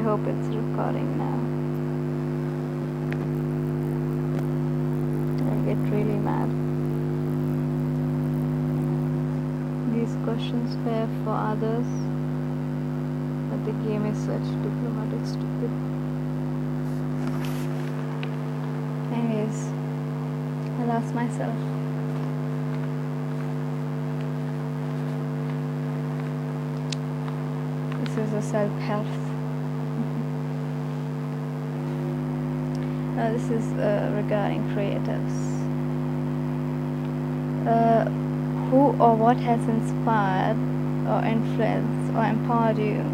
hope it's recording now. I get really mad. These questions were for others, but the game is such diplomatic stupid. Anyways, I lost myself. This is a self Uh, this is uh, regarding creatives. Uh, who or what has inspired or influenced or empowered you?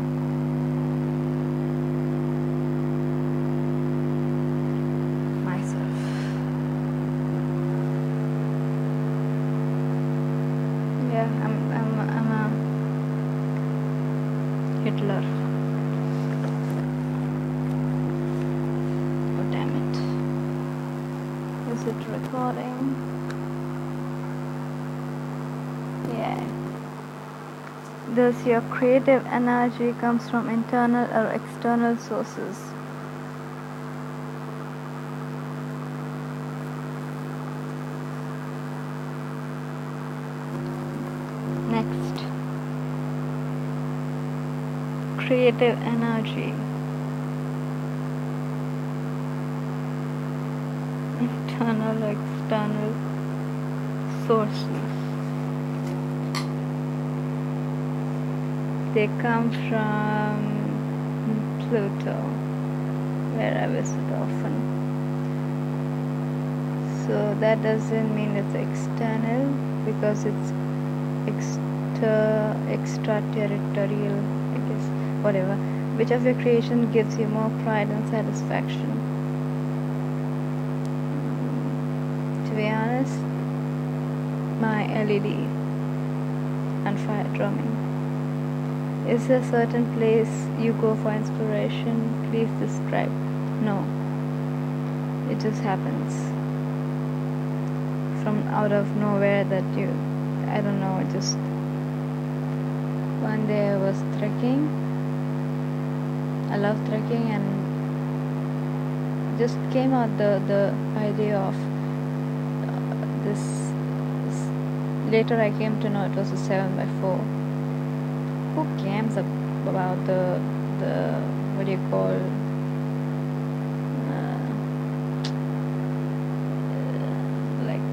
Myself. Yeah, I'm I'm I'm a Hitler. It recording? Yeah. Does your creative energy comes from internal or external sources? Next. Creative energy. Internal external sources. They come from Pluto, where I visit often. So that doesn't mean it's external because it's extra extraterritorial, I guess. Whatever. Which of your creation gives you more pride and satisfaction? To be honest, my LED and fire drumming. Is there a certain place you go for inspiration? Please describe. No. It just happens. From out of nowhere that you, I don't know, just. One day I was trekking. I love trekking and just came out the, the idea of this, this. Later I came to know it was a 7 by 4 who cares ab- about the the what do you call uh, like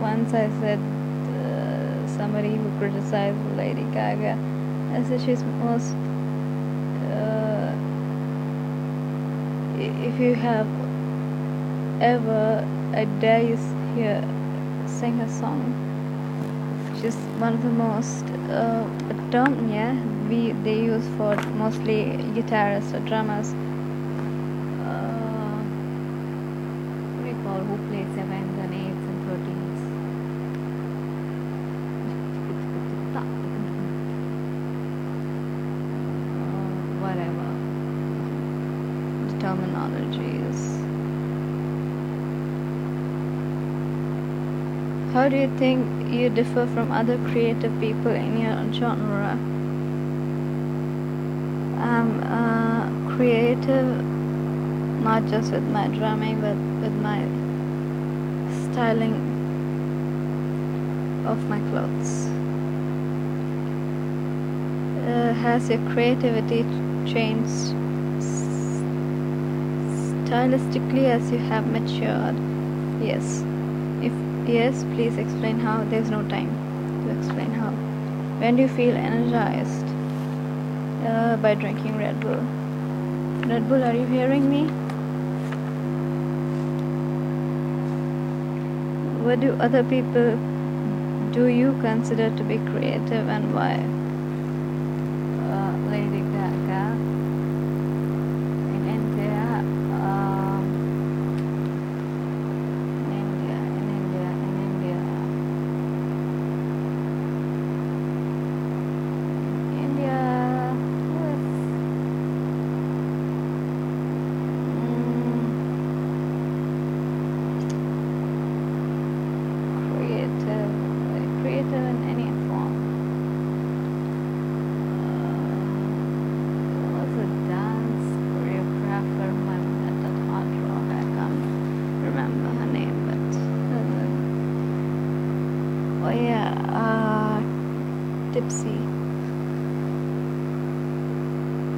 once I said uh, somebody who criticized Lady Gaga I said she's most uh, if you have ever I dare you hear sing a song she's one of the most uh, term yeah? We they use for mostly guitarists or drummers. Uh, call who plays sevens and eights and thirteens. Uh, whatever. The terminology is How do you think you differ from other creative people in your genre? I'm uh, creative not just with my drumming but with my styling of my clothes. Uh, has your creativity changed stylistically as you have matured? Yes. Yes, please explain how. There's no time to explain how. When do you feel energized? Uh, by drinking Red Bull. Red Bull, are you hearing me? What do other people do you consider to be creative and why? Uh, Lady Gaga in India. Um, in India, in India, in India. India, who is? Mm, creative, creative in any form.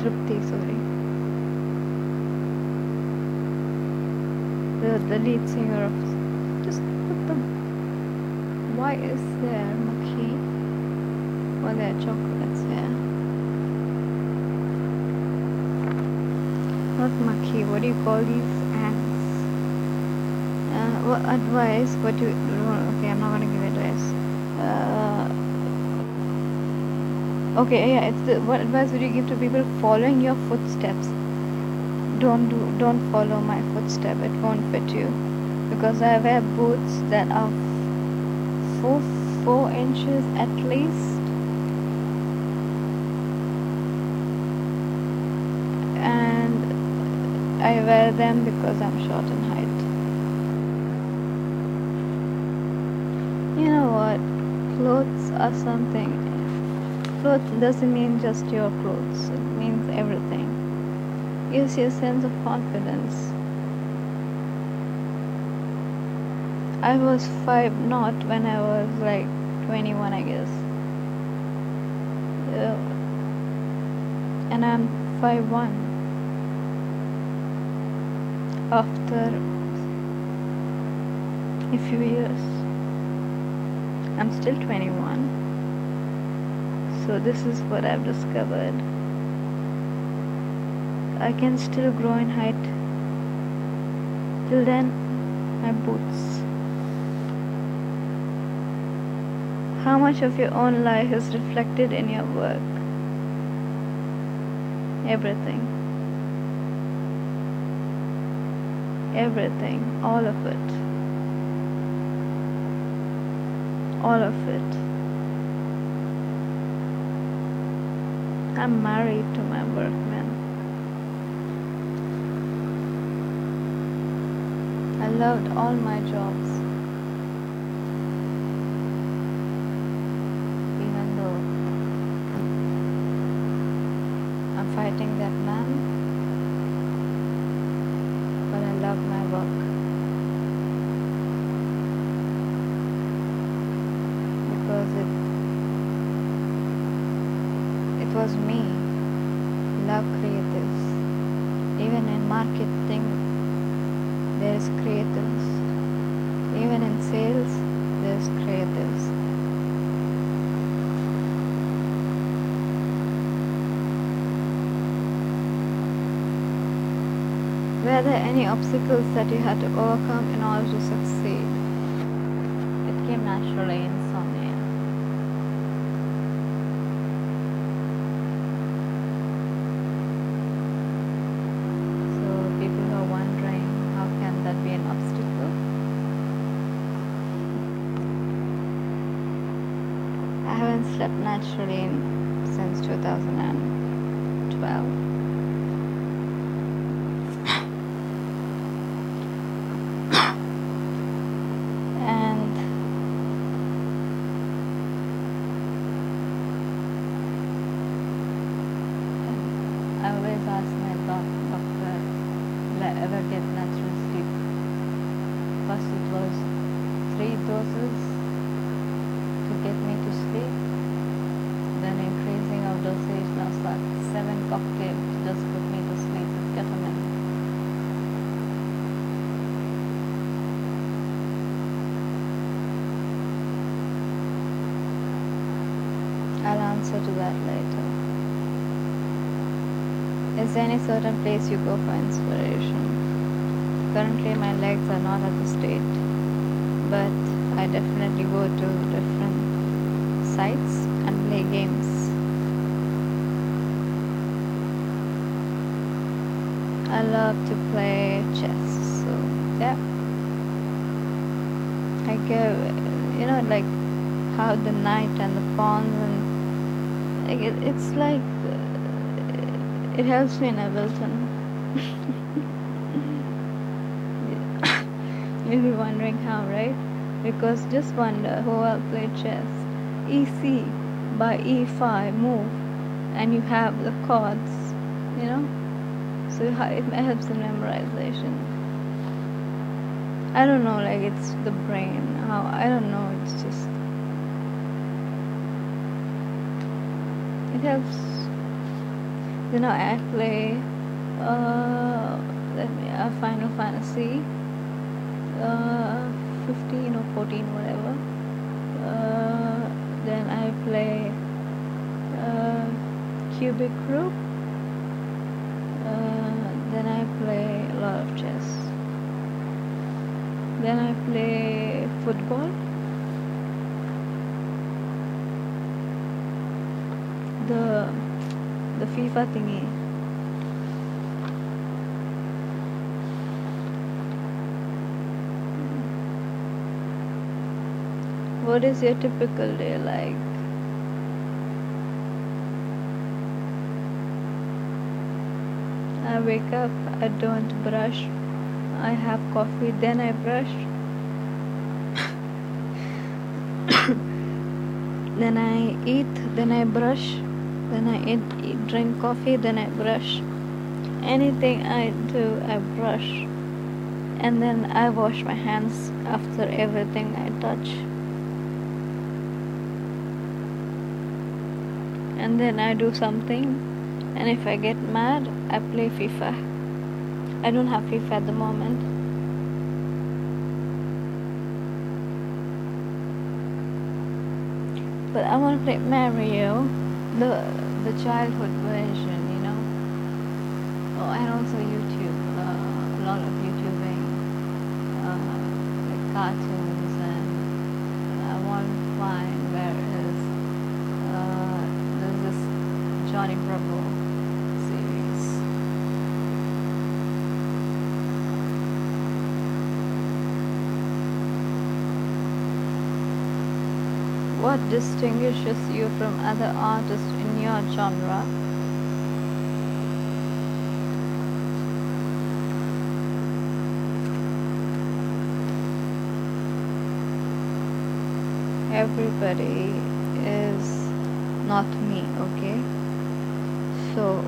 Trupti, sorry. The, lead singer of. Just put the. Why is there Makhi? Or there are chocolates here? Not Makhi, what do you call these ants? Uh, what advice? What do you. Okay, I'm not gonna give advice. Uh, okay, yeah, it's the, what advice would you give to people following your footsteps? Don't do, don't follow my footstep. It won't fit you because I wear boots that are four four inches at least, and I wear them because I'm short in height. You know what? Clothes are something. Clothes doesn't mean just your clothes. It means everything. Gives you a sense of confidence. I was five not when I was like 21, I guess. Uh, and I'm five one after a few years. I'm still 21. So this is what I've discovered. I can still grow in height. Till then, my boots. How much of your own life is reflected in your work? Everything. Everything. All of it. All of it. I'm married to my work, man. I loved all my jobs. Even though I'm fighting that man, but I love my work because it it was me. Love creatives. Even in marketing, there is creatives. Even in sales, there is creatives. Were there any obstacles that you had to overcome in order to succeed? It came naturally in Sonia. So people who are wondering how can that be an obstacle? I haven't slept naturally since 2012. and I always ask my doc- doctor, will I ever get natural sleep? First it was three doses to get me to sleep, then increasing of dosage, now it's like to just put me sleep with ketamine. I'll answer to that later. Is there any certain place you go for inspiration? Currently, my legs are not at the state, but I definitely go to different sites and play games. I love to play chess, so yeah. I go, you know, like how the knight and the pawns and like it, it's like uh, it helps me in Ableton. You'll be wondering how, right? Because just wonder who will play chess. EC by E5 move, and you have the chords, you know. So it helps in memorization. I don't know, like it's the brain. How I don't know. It's just it helps. You know, I play uh, let me uh, Final Fantasy uh, 15 or 14, whatever. Uh, then I play uh, Cubic Group. Then I play football. The the FIFA thingy. What is your typical day like? I wake up, I don't brush, I have coffee, then I brush. then I eat, then I brush, then I eat, eat, drink coffee, then I brush. Anything I do, I brush. And then I wash my hands after everything I touch. and then I do something and if I get mad I play FIFA I don't have FIFA at the moment. But I want to play Mario the the childhood version you know? Oh and also YouTube uh, a lot of YouTubing uh, like cartoons and I want to find where is uh, there's this Johnny Bravo what distinguishes you from other artists in your genre? Everybody is not me okay? So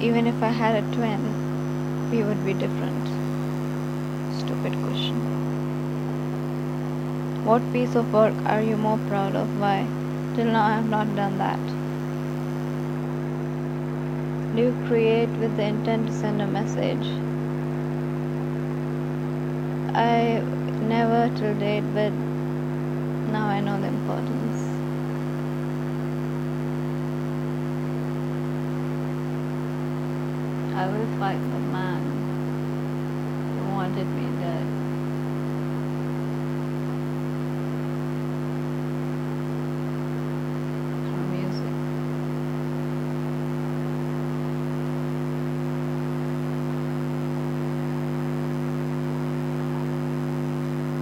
even if i had a twin we would be different. Stupid question what piece of work are you more proud of why till now i have not done that do you create with the intent to send a message i never till date but now I know the importance. I will fight the man who wanted me dead.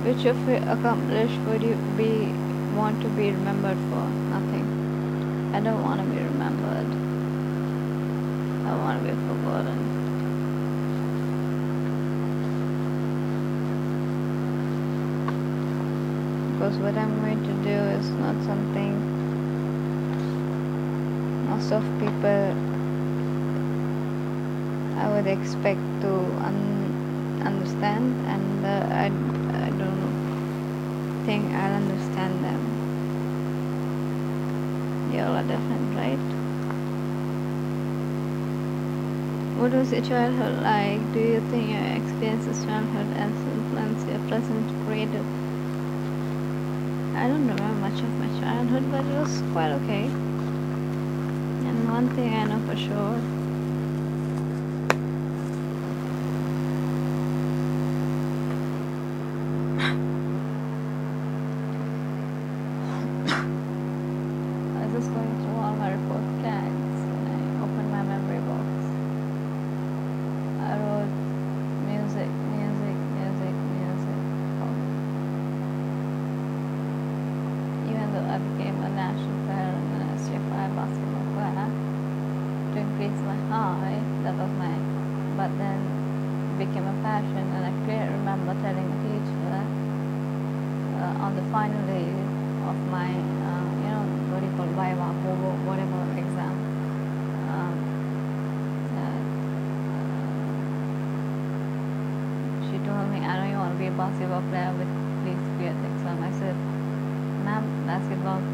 Which of your accomplishments would you be want to be remembered for? Nothing. I don't want to be remembered. I want to be forgotten. Because what I'm going to do is not something most of people I would expect to un- understand, and uh, I, think I'll understand them. You all are different, right? What was your childhood like? Do you think your experiences childhood has influenced your present creative? I don't remember much of my childhood, but it was quite okay. And one thing I know for sure I was just going through all my report cards and I opened my memory box. I wrote music, music, music, music. Oh. Even though I became a national player in the SGFI basketball player to increase my height, that was my, but then it became a passion and I clearly remember telling the teacher uh, on the final day of my, uh, you know, what do you call Viva, Bobo, whatever exam. Um, that, uh, she told me, I know you want to be a basketball player, but please be at exam. I said, ma'am, basketball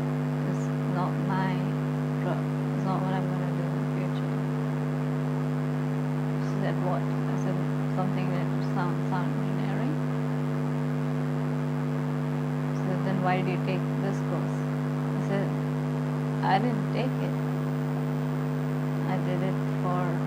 is not my, is not what I'm gonna do in the future. She said, what? Something that sound, sound. She said, then why did you take this course? I said, I didn't take it. I did it for